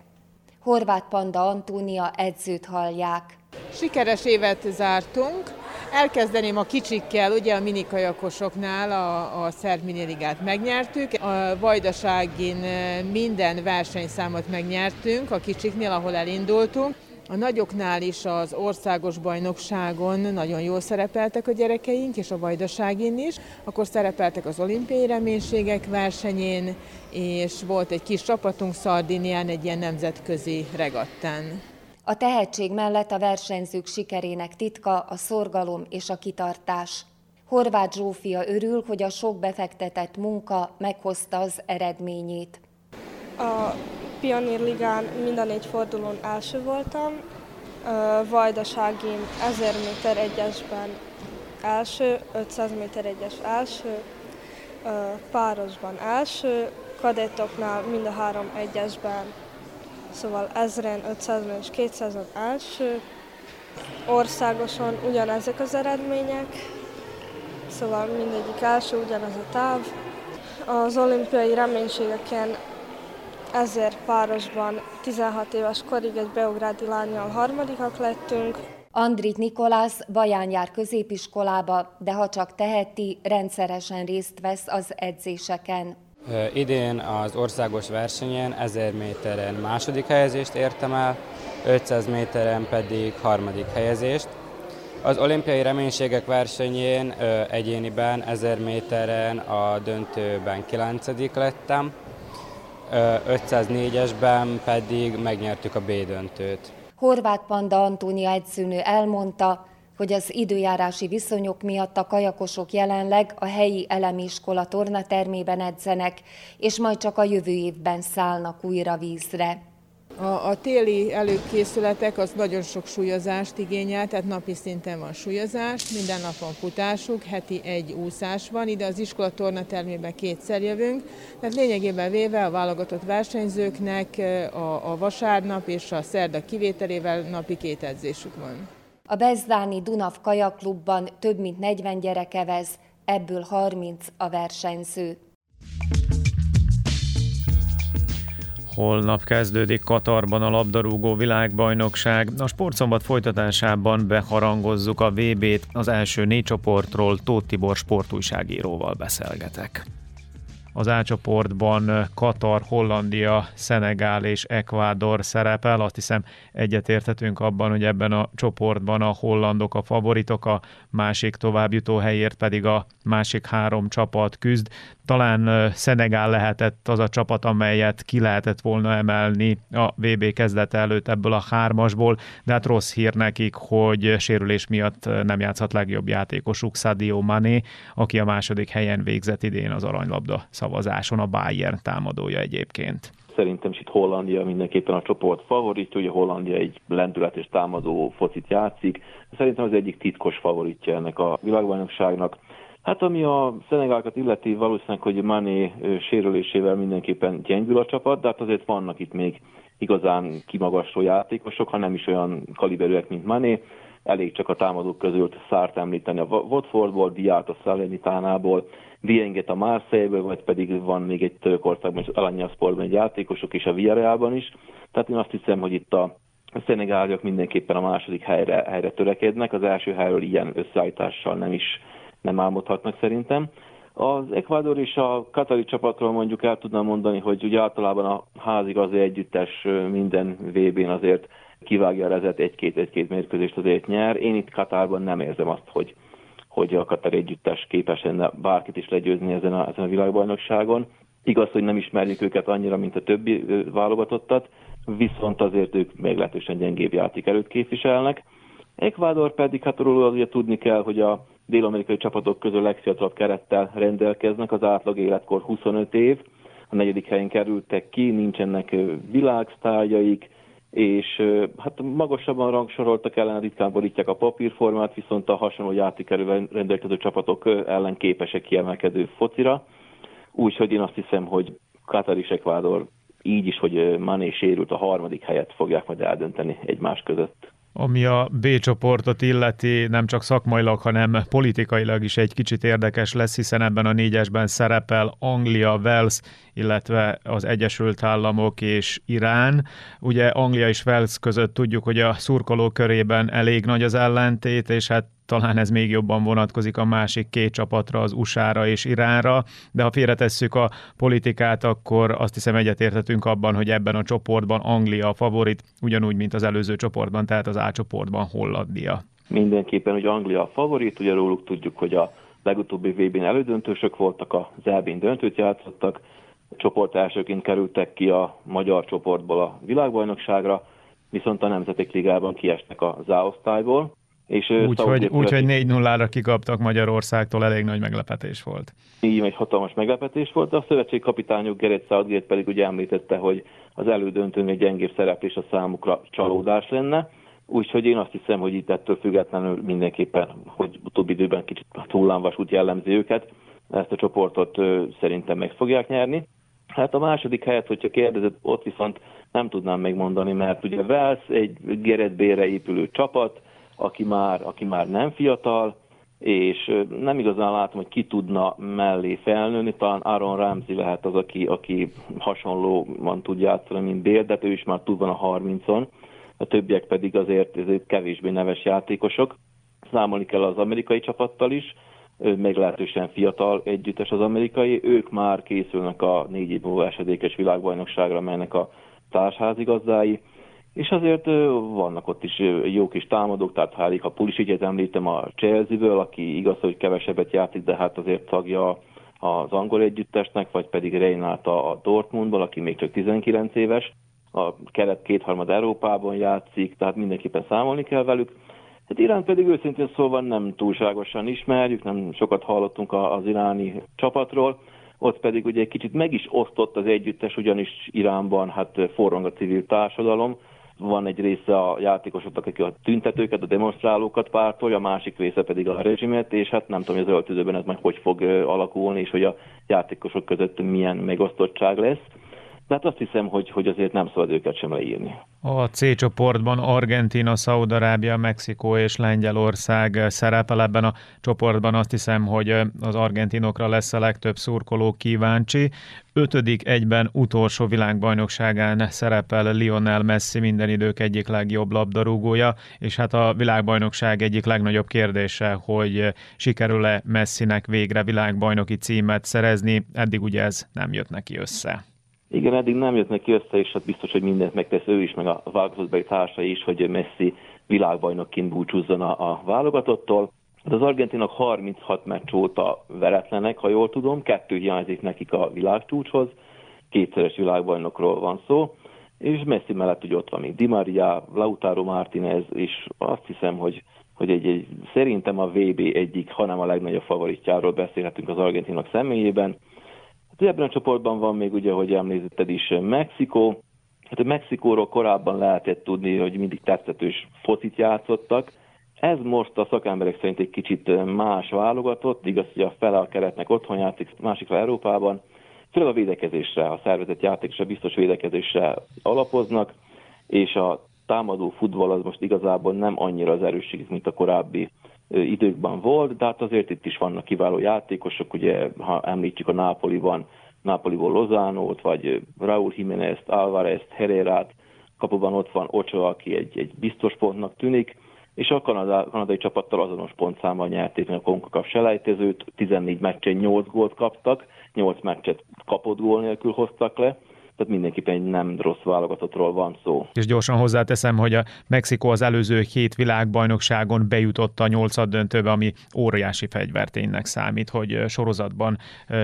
Horváth Panda Antónia edzőt hallják. Sikeres évet zártunk, Elkezdeném a kicsikkel, ugye a minikajakosoknál a, a szerb miniligát megnyertük, a Vajdaságin eh, minden versenyszámot megnyertünk, a kicsiknél, ahol elindultunk. A nagyoknál is az országos bajnokságon nagyon jól szerepeltek a gyerekeink, és a vajdaságin is. Akkor szerepeltek az olimpiai reménységek versenyén, és volt egy kis csapatunk Szardinián egy ilyen nemzetközi regattán. A tehetség mellett a versenyzők sikerének titka a szorgalom és a kitartás. Horváth Zsófia örül, hogy a sok befektetett munka meghozta az eredményét. A Pionír Ligán mind a négy fordulón első voltam, Vajdaságin 1000 méter egyesben első, 500 méter egyes első, párosban első, kadettoknál mind a három egyesben szóval 1000 500 és 200 az első. Országosan ugyanezek az eredmények, szóval mindegyik első, ugyanaz a táv. Az olimpiai reménységeken ezért párosban 16 éves korig egy beugrádi lányjal harmadikak lettünk. Andrit Nikolász Baján jár középiskolába, de ha csak teheti, rendszeresen részt vesz az edzéseken. Idén az országos versenyen 1000 méteren második helyezést értem el, 500 méteren pedig harmadik helyezést. Az olimpiai reménységek versenyén egyéniben 1000 méteren a döntőben 9 lettem, 504-esben pedig megnyertük a B döntőt. Horváth Panda Antónia egyszűnő elmondta, hogy az időjárási viszonyok miatt a kajakosok jelenleg a helyi elemiskola tornatermében edzenek, és majd csak a jövő évben szállnak újra vízre. A, a téli előkészületek az nagyon sok súlyozást igényel, tehát napi szinten van súlyozás, minden nap van futásuk, heti egy úszás van, ide az iskola tornatermében kétszer jövünk, tehát lényegében véve a válogatott versenyzőknek a, a vasárnap és a szerda kivételével napi két edzésük van. A Bezdáni Dunav kajaklubban több mint 40 gyereke vez, ebből 30 a versenyző. Holnap kezdődik Katarban a labdarúgó világbajnokság. A sportszombat folytatásában beharangozzuk a VB-t, az első négy csoportról Tóth Tibor sportújságíróval beszélgetek. Az A csoportban Katar, Hollandia, Szenegál és Ekvádor szerepel. Azt hiszem egyetérthetünk abban, hogy ebben a csoportban a hollandok a favoritok, a másik továbbjutó helyért pedig a másik három csapat küzd. Talán Szenegál lehetett az a csapat, amelyet ki lehetett volna emelni a VB kezdete előtt ebből a hármasból, de hát rossz hír nekik, hogy sérülés miatt nem játszhat legjobb játékosuk Sadio Mané, aki a második helyen végzett idén az aranylabda szavazáson, a Bayern támadója egyébként szerintem is itt Hollandia mindenképpen a csoport favoritja, ugye Hollandia egy lendületes támadó focit játszik. Szerintem az egyik titkos favoritja ennek a világbajnokságnak. Hát ami a Szenegálokat illeti, valószínűleg, hogy Mané sérülésével mindenképpen gyengül a csapat, de hát azért vannak itt még igazán kimagasló játékosok, ha nem is olyan kaliberűek, mint Mané. Elég csak a támadók közül Szárt említeni a Watfordból, Diát a Salernitanából, Dienget a Marseille-ből, vagy pedig van még egy Törökországban, az Alanya Sportban egy játékosok, és a Villarrealban is. Tehát én azt hiszem, hogy itt a A szenegáliak mindenképpen a második helyre, helyre törekednek, az első helyről ilyen összeállítással nem is nem álmodhatnak szerintem. Az Ecuador és a Katari csapatról mondjuk el tudnám mondani, hogy ugye általában a házigazi együttes minden VB-n azért kivágja a rezet egy-két-egy-két mérkőzést azért nyer. Én itt Katárban nem érzem azt, hogy, hogy a Katar együttes képes lenne bárkit is legyőzni ezen a, ezen a világbajnokságon. Igaz, hogy nem ismerjük őket annyira, mint a többi válogatottat, viszont azért ők meglehetősen gyengébb játékerőt képviselnek. Ecuador pedig, hát róla ugye tudni kell, hogy a dél-amerikai csapatok közül legfiatalabb kerettel rendelkeznek, az átlag életkor 25 év, a negyedik helyen kerültek ki, nincsenek világsztárjaik, és hát magasabban rangsoroltak ellen, ritkán borítják a papírformát, viszont a hasonló játékerővel rendelkező csapatok ellen képesek kiemelkedő focira. Úgyhogy én azt hiszem, hogy Katar és Ecuador így is, hogy Mané sérült, a harmadik helyet fogják majd eldönteni egymás között. Ami a B csoportot illeti, nem csak szakmailag, hanem politikailag is egy kicsit érdekes lesz, hiszen ebben a négyesben szerepel Anglia, Wales, illetve az Egyesült Államok és Irán. Ugye Anglia és Wales között tudjuk, hogy a szurkoló körében elég nagy az ellentét, és hát talán ez még jobban vonatkozik a másik két csapatra, az USA-ra és Iránra, de ha félretesszük a politikát, akkor azt hiszem egyetértetünk abban, hogy ebben a csoportban Anglia a favorit, ugyanúgy, mint az előző csoportban, tehát az A csoportban Hollandia. Mindenképpen, hogy Anglia a favorit, ugye róluk tudjuk, hogy a legutóbbi VB-n elődöntősök voltak, az EB-n döntőt játszottak, csoport elsőként kerültek ki a magyar csoportból a világbajnokságra, viszont a Nemzetek Ligában kiestek a záosztályból. Úgyhogy úgy, hogy 4-0-ra kikaptak Magyarországtól, elég nagy meglepetés volt. Így egy hatalmas meglepetés volt, de a szövetség kapitányuk Gerett Southgate pedig ugye említette, hogy az elődöntőn egy gyengébb szereplés a számukra csalódás lenne. Úgyhogy én azt hiszem, hogy itt ettől függetlenül mindenképpen, hogy utóbbi időben kicsit hullámvasút jellemzi őket, ezt a csoportot szerintem meg fogják nyerni. Hát a második helyet, hogyha kérdezett, ott viszont nem tudnám megmondani, mert ugye Wales egy Geretbére épülő csapat, aki már, aki már nem fiatal, és nem igazán látom, hogy ki tudna mellé felnőni, talán Aaron Ramsey lehet az, aki, aki hasonlóan tud játszani, mint Bél, de ő is már túl van a 30-on, a többiek pedig azért, azért kevésbé neves játékosok. Számolni kell az amerikai csapattal is, meglehetősen fiatal együttes az amerikai, ők már készülnek a négy év múlva esedékes világbajnokságra, melynek a társházigazdái, és azért vannak ott is jó kis támadók, tehát hálik a Pulisicet említem a Chelsea-ből, aki igaz, hogy kevesebbet játszik, de hát azért tagja az angol együttesnek, vagy pedig Reinhardt a Dortmundból, aki még csak 19 éves, a keret kétharmad Európában játszik, tehát mindenképpen számolni kell velük. Hát Irán pedig őszintén szóval nem túlságosan ismerjük, nem sokat hallottunk az iráni csapatról, ott pedig ugye egy kicsit meg is osztott az együttes, ugyanis Iránban hát forrong a civil társadalom, van egy része a játékosoknak, akik a tüntetőket, a demonstrálókat pártolja, a másik része pedig a rezsimet, és hát nem tudom, hogy az öltözőben ez majd hogy fog alakulni, és hogy a játékosok között milyen megosztottság lesz. De hát azt hiszem, hogy, hogy azért nem szabad őket sem leírni. A C csoportban Argentina, Szaudarábia, Mexikó és Lengyelország szerepel ebben a csoportban. Azt hiszem, hogy az argentinokra lesz a legtöbb szurkoló kíváncsi. Ötödik egyben utolsó világbajnokságán szerepel Lionel Messi, minden idők egyik legjobb labdarúgója, és hát a világbajnokság egyik legnagyobb kérdése, hogy sikerül-e Messinek végre világbajnoki címet szerezni. Eddig ugye ez nem jött neki össze. Igen, eddig nem jött neki össze, és hát biztos, hogy mindent megtesz ő is, meg a válogatottbeli társa is, hogy Messi világbajnokként búcsúzzon a, a válogatottól. De az argentinok 36 meccs óta veretlenek, ha jól tudom, kettő hiányzik nekik a világcsúcshoz, kétszeres világbajnokról van szó, és Messi mellett ugye ott van még Di Maria, Lautaro Martinez, és azt hiszem, hogy, hogy egy, egy, szerintem a VB egyik, hanem a legnagyobb favoritjáról beszélhetünk az argentinok személyében. Hát ebben a csoportban van még ugye, hogy említetted is, Mexikó. Hát a Mexikóról korábban lehetett tudni, hogy mindig tetszetős focit játszottak. Ez most a szakemberek szerint egy kicsit más válogatott, igaz, hogy a fele a keretnek otthon játszik, másikra Európában. Főleg a védekezésre, a szervezett játékosra biztos védekezésre alapoznak, és a támadó futball az most igazából nem annyira az erősség, mint a korábbi időkben volt, de hát azért itt is vannak kiváló játékosok, ugye ha említjük a Nápoliban, Nápoliból Lozánót, vagy Raúl Jiménez, Alvarez, Herrerát, kapuban ott van Ochoa, aki egy, egy biztos pontnak tűnik, és a Kanada, kanadai csapattal azonos pontszámmal nyerték a Konkakaf selejtezőt, 14 meccsen 8 gólt kaptak, 8 meccset kapott gól nélkül hoztak le, tehát mindenképpen egy nem rossz válogatottról van szó. És gyorsan hozzáteszem, hogy a Mexikó az előző hét világbajnokságon bejutott a nyolcad döntőbe, ami óriási fegyverténynek számít, hogy sorozatban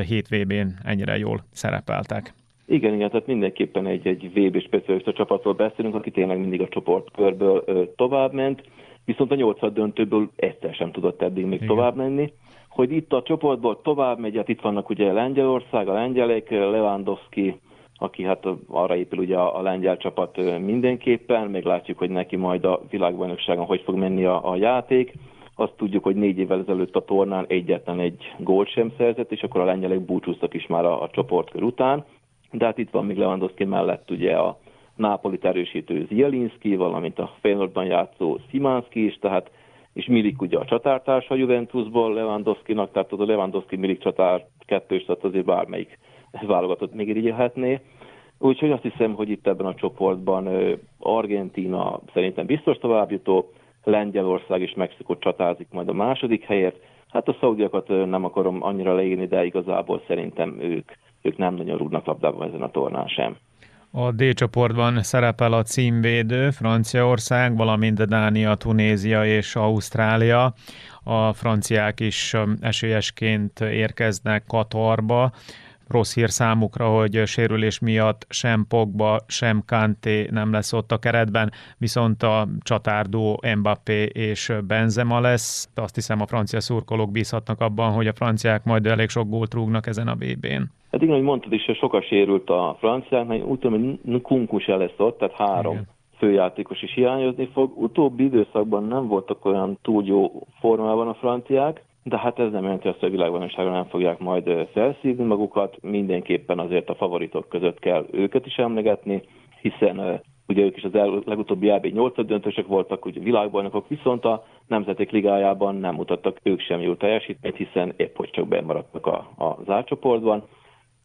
7 VB-n ennyire jól szerepeltek. Igen, igen, tehát mindenképpen egy, egy VB specialista csapatról beszélünk, aki tényleg mindig a csoportkörből tovább ment, viszont a nyolcad döntőből egyszer sem tudott eddig még igen. tovább menni. Hogy itt a csoportból tovább megy, hát itt vannak ugye Lengyelország, a lengyelek, Lewandowski, aki hát arra épül ugye a, a lengyel csapat mindenképpen, még látjuk, hogy neki majd a világbajnokságon hogy fog menni a, a játék. Azt tudjuk, hogy négy évvel ezelőtt a tornán egyetlen egy gólt sem szerzett, és akkor a lengyelek búcsúztak is már a, a csoportkör után. De hát itt van még Lewandowski mellett ugye a Nápolit erősítő Zielinski, valamint a Feyenoordban játszó Szimanski is, tehát és Milik ugye a csatártársa Juventusból Lewandowski-nak, tehát az a Lewandowski-Milik csatár kettős, tehát azért bármelyik válogatott még irigyelhetné. Úgyhogy azt hiszem, hogy itt ebben a csoportban Argentina szerintem biztos továbbjutó, Lengyelország és Mexikó csatázik majd a második helyet. Hát a szaudiakat nem akarom annyira leírni, de igazából szerintem ők, ők nem nagyon rúgnak labdában ezen a tornán sem. A D csoportban szerepel a címvédő Franciaország, valamint Dánia, Tunézia és Ausztrália. A franciák is esélyesként érkeznek Katarba rossz hír számukra, hogy sérülés miatt sem Pogba, sem Kanté nem lesz ott a keretben, viszont a csatárdó Mbappé és Benzema lesz. Azt hiszem a francia szurkolók bízhatnak abban, hogy a franciák majd elég sok gólt rúgnak ezen a VB-n. Hát igen, hogy mondtad is, hogy sokat sérült a franciák, úgy tudom, hogy Kunku se lesz ott, tehát három igen. főjátékos is hiányozni fog. Utóbbi időszakban nem voltak olyan túl jó formában a franciák, de hát ez nem jelenti azt, hogy a világbajnokságon nem fogják majd felszívni magukat, mindenképpen azért a favoritok között kell őket is emlegetni, hiszen ugye ők is az el, legutóbbi EB 8 döntősek voltak, ugye világbajnokok, viszont a Nemzetek Ligájában nem mutattak ők sem jó teljesítményt, hiszen épp hogy csak bemaradtak a, a zárcsoportban.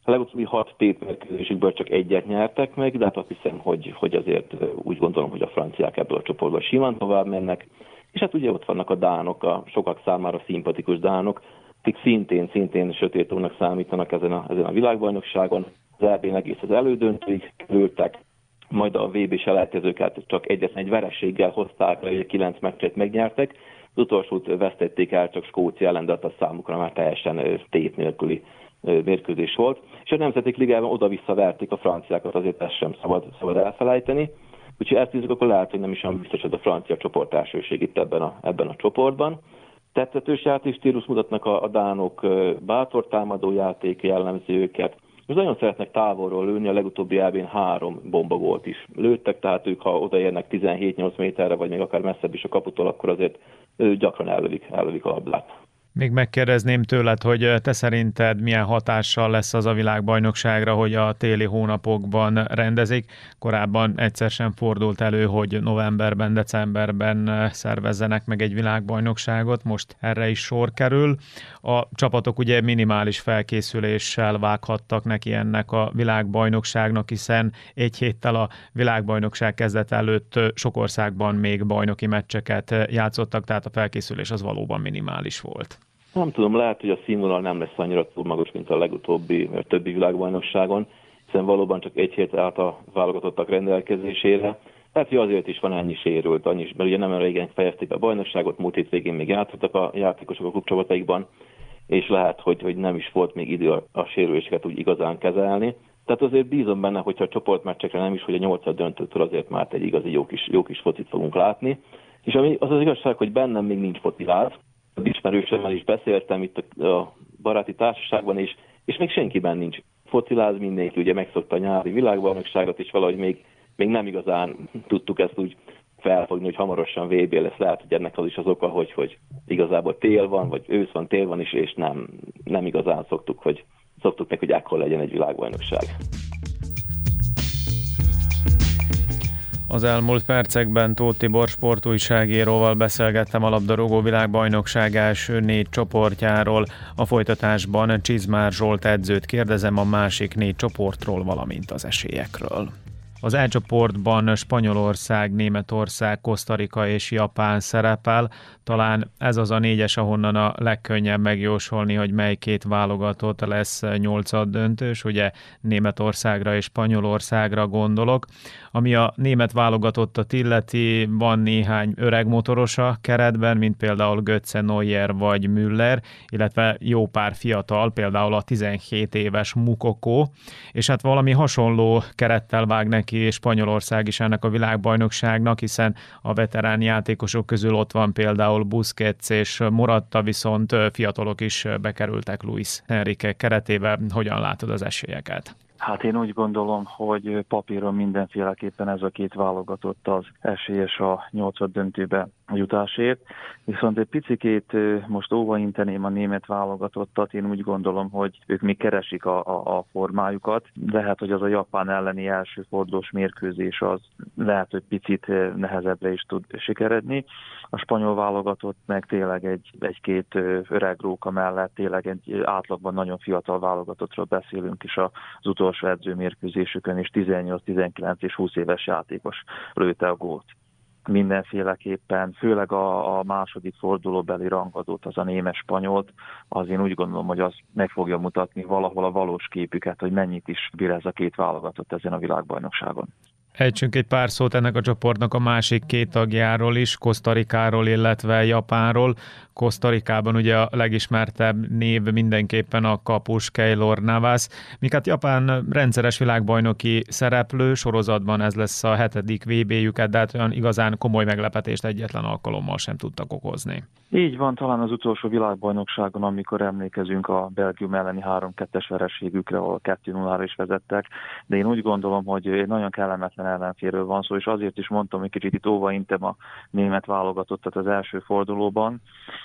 A legutóbbi hat tétmérkőzésükből csak egyet nyertek meg, de hát azt hiszem, hogy, hogy azért úgy gondolom, hogy a franciák ebből a csoportból simán tovább mennek. És hát ugye ott vannak a dánok, a sokak számára szimpatikus dánok, akik szintén, szintén sötét számítanak ezen a, ezen a világbajnokságon. Az eb egész az elődöntőig kerültek, majd a VB selejtezőket csak egyetlen egy vereséggel hozták le, 9 meccset megnyertek. Az utolsót vesztették el csak Skócia ellen, de a számukra már teljesen tét nélküli mérkőzés volt. És a Nemzetek Ligában oda-vissza verték a franciákat, azért ezt sem szabad, szabad elfelejteni. Úgyhogy ezt nézzük, akkor lehet, hogy nem is olyan biztos, hogy a francia csoport elsőség itt ebben a, ebben a csoportban. Tettetős stílus mutatnak a, a dánok bátor támadó játék jellemző őket. Most nagyon szeretnek távolról lőni, a legutóbbi elbén három bomba volt is lőttek, tehát ők ha odaérnek 17-8 méterre, vagy még akár messzebb is a kaputól, akkor azért gyakran ellövik, ellövik a labdát. Még megkérdezném tőled, hogy te szerinted milyen hatással lesz az a világbajnokságra, hogy a téli hónapokban rendezik. Korábban egyszer sem fordult elő, hogy novemberben, decemberben szervezzenek meg egy világbajnokságot, most erre is sor kerül. A csapatok ugye minimális felkészüléssel vághattak neki ennek a világbajnokságnak, hiszen egy héttel a világbajnokság kezdet előtt sok országban még bajnoki meccseket játszottak, tehát a felkészülés az valóban minimális volt. Nem tudom, lehet, hogy a színvonal nem lesz annyira túl magas, mint a legutóbbi, a többi világbajnokságon, hiszen valóban csak egy hét állt a válogatottak rendelkezésére. Tehát, hogy azért is van ennyi sérült, annyi, mert ugye nem régen fejezték be a bajnokságot, múlt végén még játszottak a játékosok a klubcsapataikban, és lehet, hogy, hogy nem is volt még idő a, a sérüléseket úgy igazán kezelni. Tehát azért bízom benne, hogyha a csoportmeccsekre nem is, hogy a nyolcad döntőtől azért már egy igazi jó kis, jó kis focit fogunk látni. És ami az az igazság, hogy bennem még nincs fociláz, ismerősömmel is beszéltem itt a baráti társaságban, és, és még senkiben nincs fociláz, mindenki ugye megszokta a nyári világbajnokságot, és valahogy még, még nem igazán tudtuk ezt úgy felfogni, hogy hamarosan VB lesz. Lehet, hogy ennek az is az oka, hogy, hogy igazából tél van, vagy ősz van, tél van is, és nem, nem igazán szoktuk, hogy szoktuk meg, hogy ekkor legyen egy világbajnokság. Az elmúlt percekben Tóth Tibor sportújságíróval beszélgettem a labdarúgó világbajnokság első négy csoportjáról. A folytatásban Csizmár Zsolt edzőt kérdezem a másik négy csoportról, valamint az esélyekről. Az E csoportban Spanyolország, Németország, Kosztarika és Japán szerepel. Talán ez az a négyes, ahonnan a legkönnyebb megjósolni, hogy mely két válogatott lesz nyolcad döntős. Ugye Németországra és Spanyolországra gondolok. Ami a német válogatottat illeti, van néhány öreg motorosa keretben, mint például Götze Neuer vagy Müller, illetve jó pár fiatal, például a 17 éves Mukoko, és hát valami hasonló kerettel vág neki Spanyolország is ennek a világbajnokságnak, hiszen a veterán játékosok közül ott van például Busquets és Moratta, viszont fiatalok is bekerültek Luis Enrique keretébe. Hogyan látod az esélyeket? Hát én úgy gondolom, hogy papíron mindenféleképpen ez a két válogatott az esélyes a nyolcad döntőbe jutásért. Viszont egy picikét most óvainteném a német válogatottat, én úgy gondolom, hogy ők még keresik a, a, a formájukat. Lehet, hogy az a Japán elleni első fordulós mérkőzés az lehet, hogy picit nehezebbre is tud sikeredni. A spanyol válogatott meg tényleg egy, egy-két öreg róka mellett tényleg egy átlagban nagyon fiatal válogatottról beszélünk is az utolsó edzőmérkőzésükön, és 18, 19 és 20 éves játékos lőtte a gólt mindenféleképpen, főleg a, a második fordulóbeli rangadót, az a némes spanyolt, az én úgy gondolom, hogy az meg fogja mutatni valahol a valós képüket, hogy mennyit is bír ez a két válogatott ezen a világbajnokságon. Ejtsünk egy pár szót ennek a csoportnak a másik két tagjáról is, Kosztarikáról, illetve Japánról. Kosztarikában ugye a legismertebb név mindenképpen a kapus Keylor Navas, míg hát Japán rendszeres világbajnoki szereplő, sorozatban ez lesz a hetedik VB-jüket, de hát olyan igazán komoly meglepetést egyetlen alkalommal sem tudtak okozni. Így van, talán az utolsó világbajnokságon, amikor emlékezünk a Belgium elleni 3-2-es vereségükre, ahol 2-0-ra is vezettek, de én úgy gondolom, hogy egy nagyon kellemetlen ellenféről van szó, és azért is mondtam, hogy kicsit itt óvaintem a német válogatottat az első fordulóban,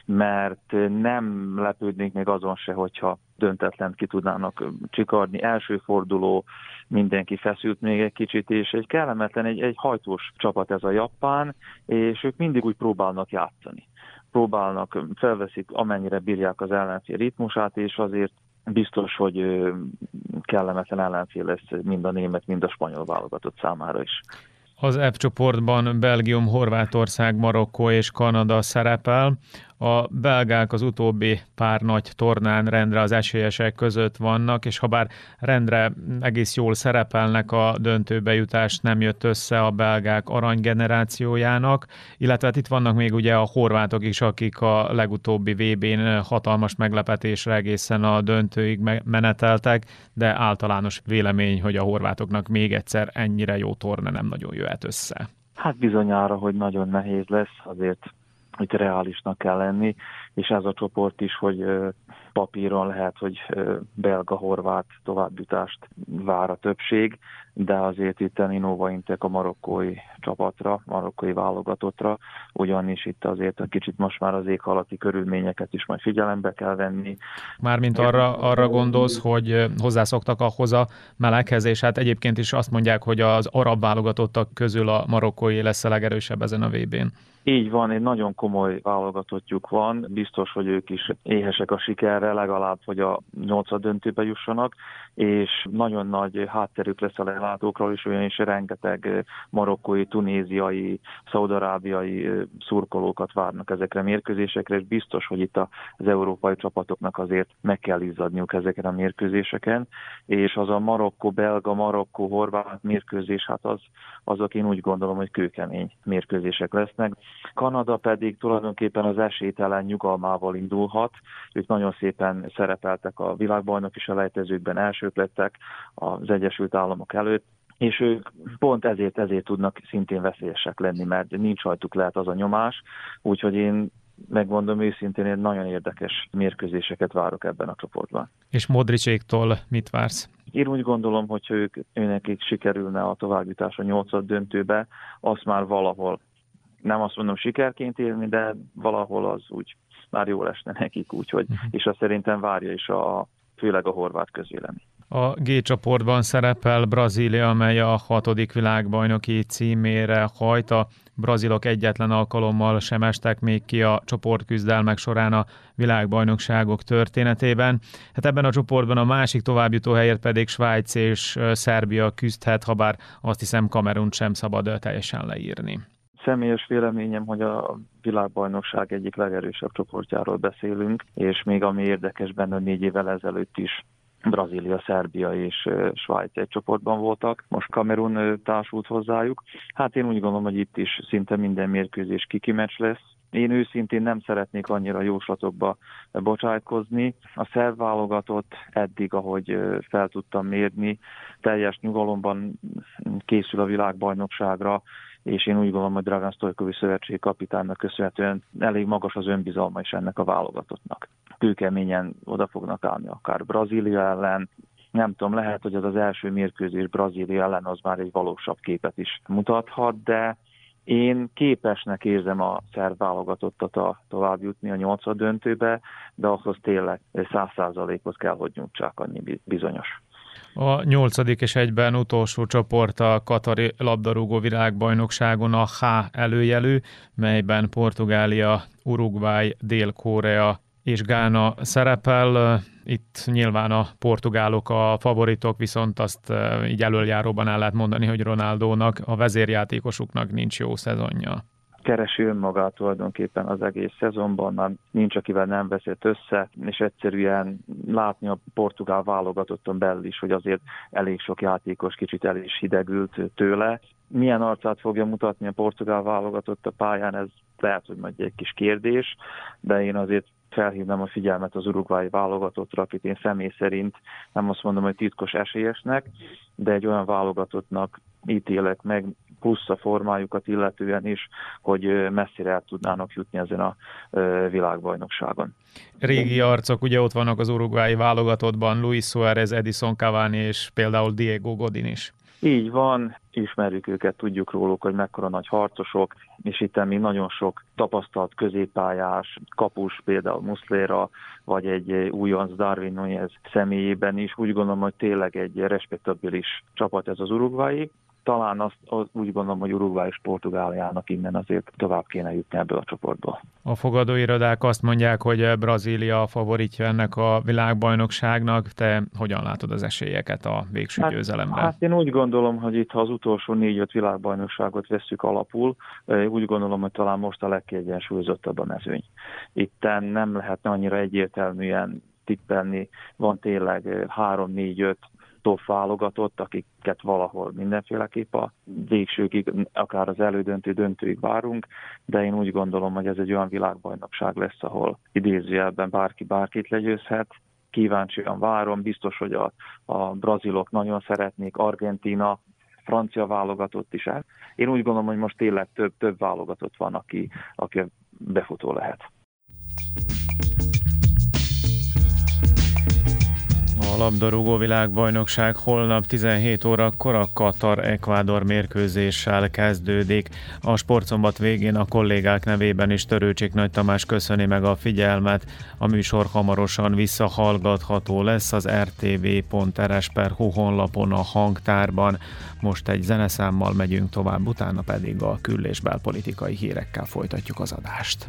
mert nem lepődnék még azon se, hogyha döntetlen ki tudnának csikarni. Első forduló, mindenki feszült még egy kicsit, és egy kellemetlen, egy, egy hajtós csapat ez a Japán, és ők mindig úgy próbálnak játszani próbálnak, felveszik, amennyire bírják az ellenfél ritmusát, és azért biztos, hogy kellemetlen ellenfél lesz mind a német, mind a spanyol válogatott számára is. Az F csoportban Belgium, Horvátország, Marokkó és Kanada szerepel. A belgák az utóbbi pár nagy tornán rendre az esélyesek között vannak, és ha bár rendre egész jól szerepelnek, a döntőbejutás nem jött össze a belgák aranygenerációjának, illetve hát itt vannak még ugye a horvátok is, akik a legutóbbi VB-n hatalmas meglepetésre egészen a döntőig meneteltek, de általános vélemény, hogy a horvátoknak még egyszer ennyire jó torna nem nagyon jöhet össze. Hát bizonyára, hogy nagyon nehéz lesz, azért itt reálisnak kell lenni, és ez a csoport is, hogy papíron lehet, hogy belga-horvát továbbjutást vár a többség, de azért itt Nino Intek a marokkói csapatra, marokkói válogatottra, ugyanis itt azért a kicsit most már az éghajlati körülményeket is majd figyelembe kell venni. Mármint arra, arra gondolsz, hogy hozzászoktak ahhoz a meleghez, és hát egyébként is azt mondják, hogy az arab válogatottak közül a marokkói lesz a legerősebb ezen a VB-n. Így van, egy nagyon komoly válogatottjuk van, biztos, hogy ők is éhesek a sikerre, legalább, hogy a nyolcad döntőbe jussanak, és nagyon nagy hátterük lesz a lelátókról is, ugyanis rengeteg marokkói, tunéziai, szaudarábiai szurkolókat várnak ezekre a mérkőzésekre, és biztos, hogy itt az európai csapatoknak azért meg kell izzadniuk ezeken a mérkőzéseken, és az a Marokkó-belga, Marokkó-horvát mérkőzés, hát az, azok én úgy gondolom, hogy kőkemény mérkőzések lesznek. Kanada pedig tulajdonképpen az esélytelen nyugalmával indulhat. Ők nagyon szépen szerepeltek a világbajnok is a lejtezőkben, elsők lettek az Egyesült Államok előtt, és ők pont ezért, ezért tudnak szintén veszélyesek lenni, mert nincs rajtuk lehet az a nyomás, úgyhogy én megmondom őszintén, én nagyon érdekes mérkőzéseket várok ebben a csoportban. És Modricséktól mit vársz? Én úgy gondolom, hogy ők, őnekik sikerülne a továbbjutás a nyolcad döntőbe, azt már valahol nem azt mondom sikerként élni, de valahol az úgy már jól esne nekik, úgyhogy, uh-huh. és azt szerintem várja is a, főleg a horvát közvélemény. A G csoportban szerepel Brazília, amely a hatodik világbajnoki címére hajt. A brazilok egyetlen alkalommal sem estek még ki a csoportküzdelmek során a világbajnokságok történetében. Hát ebben a csoportban a másik továbbjutó helyért pedig Svájc és Szerbia küzdhet, ha bár azt hiszem Kamerunt sem szabad teljesen leírni. Személyes véleményem, hogy a világbajnokság egyik legerősebb csoportjáról beszélünk, és még ami érdekes benne, négy évvel ezelőtt is Brazília, Szerbia és Svájc egy csoportban voltak, most Kamerun társult hozzájuk. Hát én úgy gondolom, hogy itt is szinte minden mérkőzés kikimeccs lesz, én őszintén nem szeretnék annyira jóslatokba bocsájtkozni. A szerv válogatott eddig, ahogy fel tudtam mérni, teljes nyugalomban készül a világbajnokságra, és én úgy gondolom, hogy Dragan Stojkovi szövetség kapitánynak köszönhetően elég magas az önbizalma is ennek a válogatottnak. Kőkeményen oda fognak állni akár Brazília ellen, nem tudom, lehet, hogy az az első mérkőzés Brazília ellen az már egy valósabb képet is mutathat, de én képesnek érzem a szerb válogatottat a tovább jutni a nyolcad döntőbe, de ahhoz tényleg száz százalékot kell, hogy nyújtsák annyi bizonyos. A nyolcadik és egyben utolsó csoport a Katari labdarúgó világbajnokságon a H előjelű, melyben Portugália, Uruguay, Dél-Korea és Gána szerepel. Itt nyilván a portugálok a favoritok, viszont azt így előjáróban el lehet mondani, hogy Ronaldónak, a vezérjátékosuknak nincs jó szezonja keresi önmagát tulajdonképpen az egész szezonban, már nincs, akivel nem veszett össze, és egyszerűen látni a portugál válogatotton belül is, hogy azért elég sok játékos kicsit el is hidegült tőle. Milyen arcát fogja mutatni a portugál válogatott a pályán, ez lehet, hogy majd egy kis kérdés, de én azért felhívnám a figyelmet az urugvái válogatottra, akit én személy szerint nem azt mondom, hogy titkos esélyesnek, de egy olyan válogatottnak ítélek meg, plusz a formájukat illetően is, hogy messzire el tudnának jutni ezen a világbajnokságon. Régi arcok, ugye ott vannak az urugvái válogatottban, Luis Suárez, Edison Cavani és például Diego Godin is. Így van, ismerjük őket, tudjuk róluk, hogy mekkora nagy harcosok, és itt még nagyon sok tapasztalt középpályás, kapus, például Muslera, vagy egy újonc Darwin Nunez személyében is. Úgy gondolom, hogy tényleg egy respektabilis csapat ez az urugvái talán azt, az úgy gondolom, hogy Uruguay és Portugáliának innen azért tovább kéne jutni ebből a csoportból. A fogadóirodák azt mondják, hogy Brazília a favoritja ennek a világbajnokságnak. Te hogyan látod az esélyeket a végső hát, győzelemre? Hát én úgy gondolom, hogy itt ha az utolsó négy-öt világbajnokságot vesszük alapul, úgy gondolom, hogy talán most a legkiegyensúlyozottabb a mezőny. Itten nem lehetne annyira egyértelműen tippelni, van tényleg 3-4-5 top válogatott, akiket valahol mindenféleképp a végsőkig, akár az elődöntő döntőig várunk, de én úgy gondolom, hogy ez egy olyan világbajnokság lesz, ahol idézőjelben bárki bárkit legyőzhet, kíváncsian várom, biztos, hogy a, a brazilok nagyon szeretnék, Argentina, francia válogatott is el. Én úgy gondolom, hogy most tényleg több, több válogatott van, aki, aki befutó lehet. A labdarúgó világbajnokság holnap 17 órakor a Katar-Ekvádor mérkőzéssel kezdődik. A sportszombat végén a kollégák nevében is Törőcsik Nagy Tamás köszöni meg a figyelmet. A műsor hamarosan visszahallgatható lesz az rtv.rs.hu honlapon a hangtárban. Most egy zeneszámmal megyünk tovább, utána pedig a kül- és belpolitikai hírekkel folytatjuk az adást.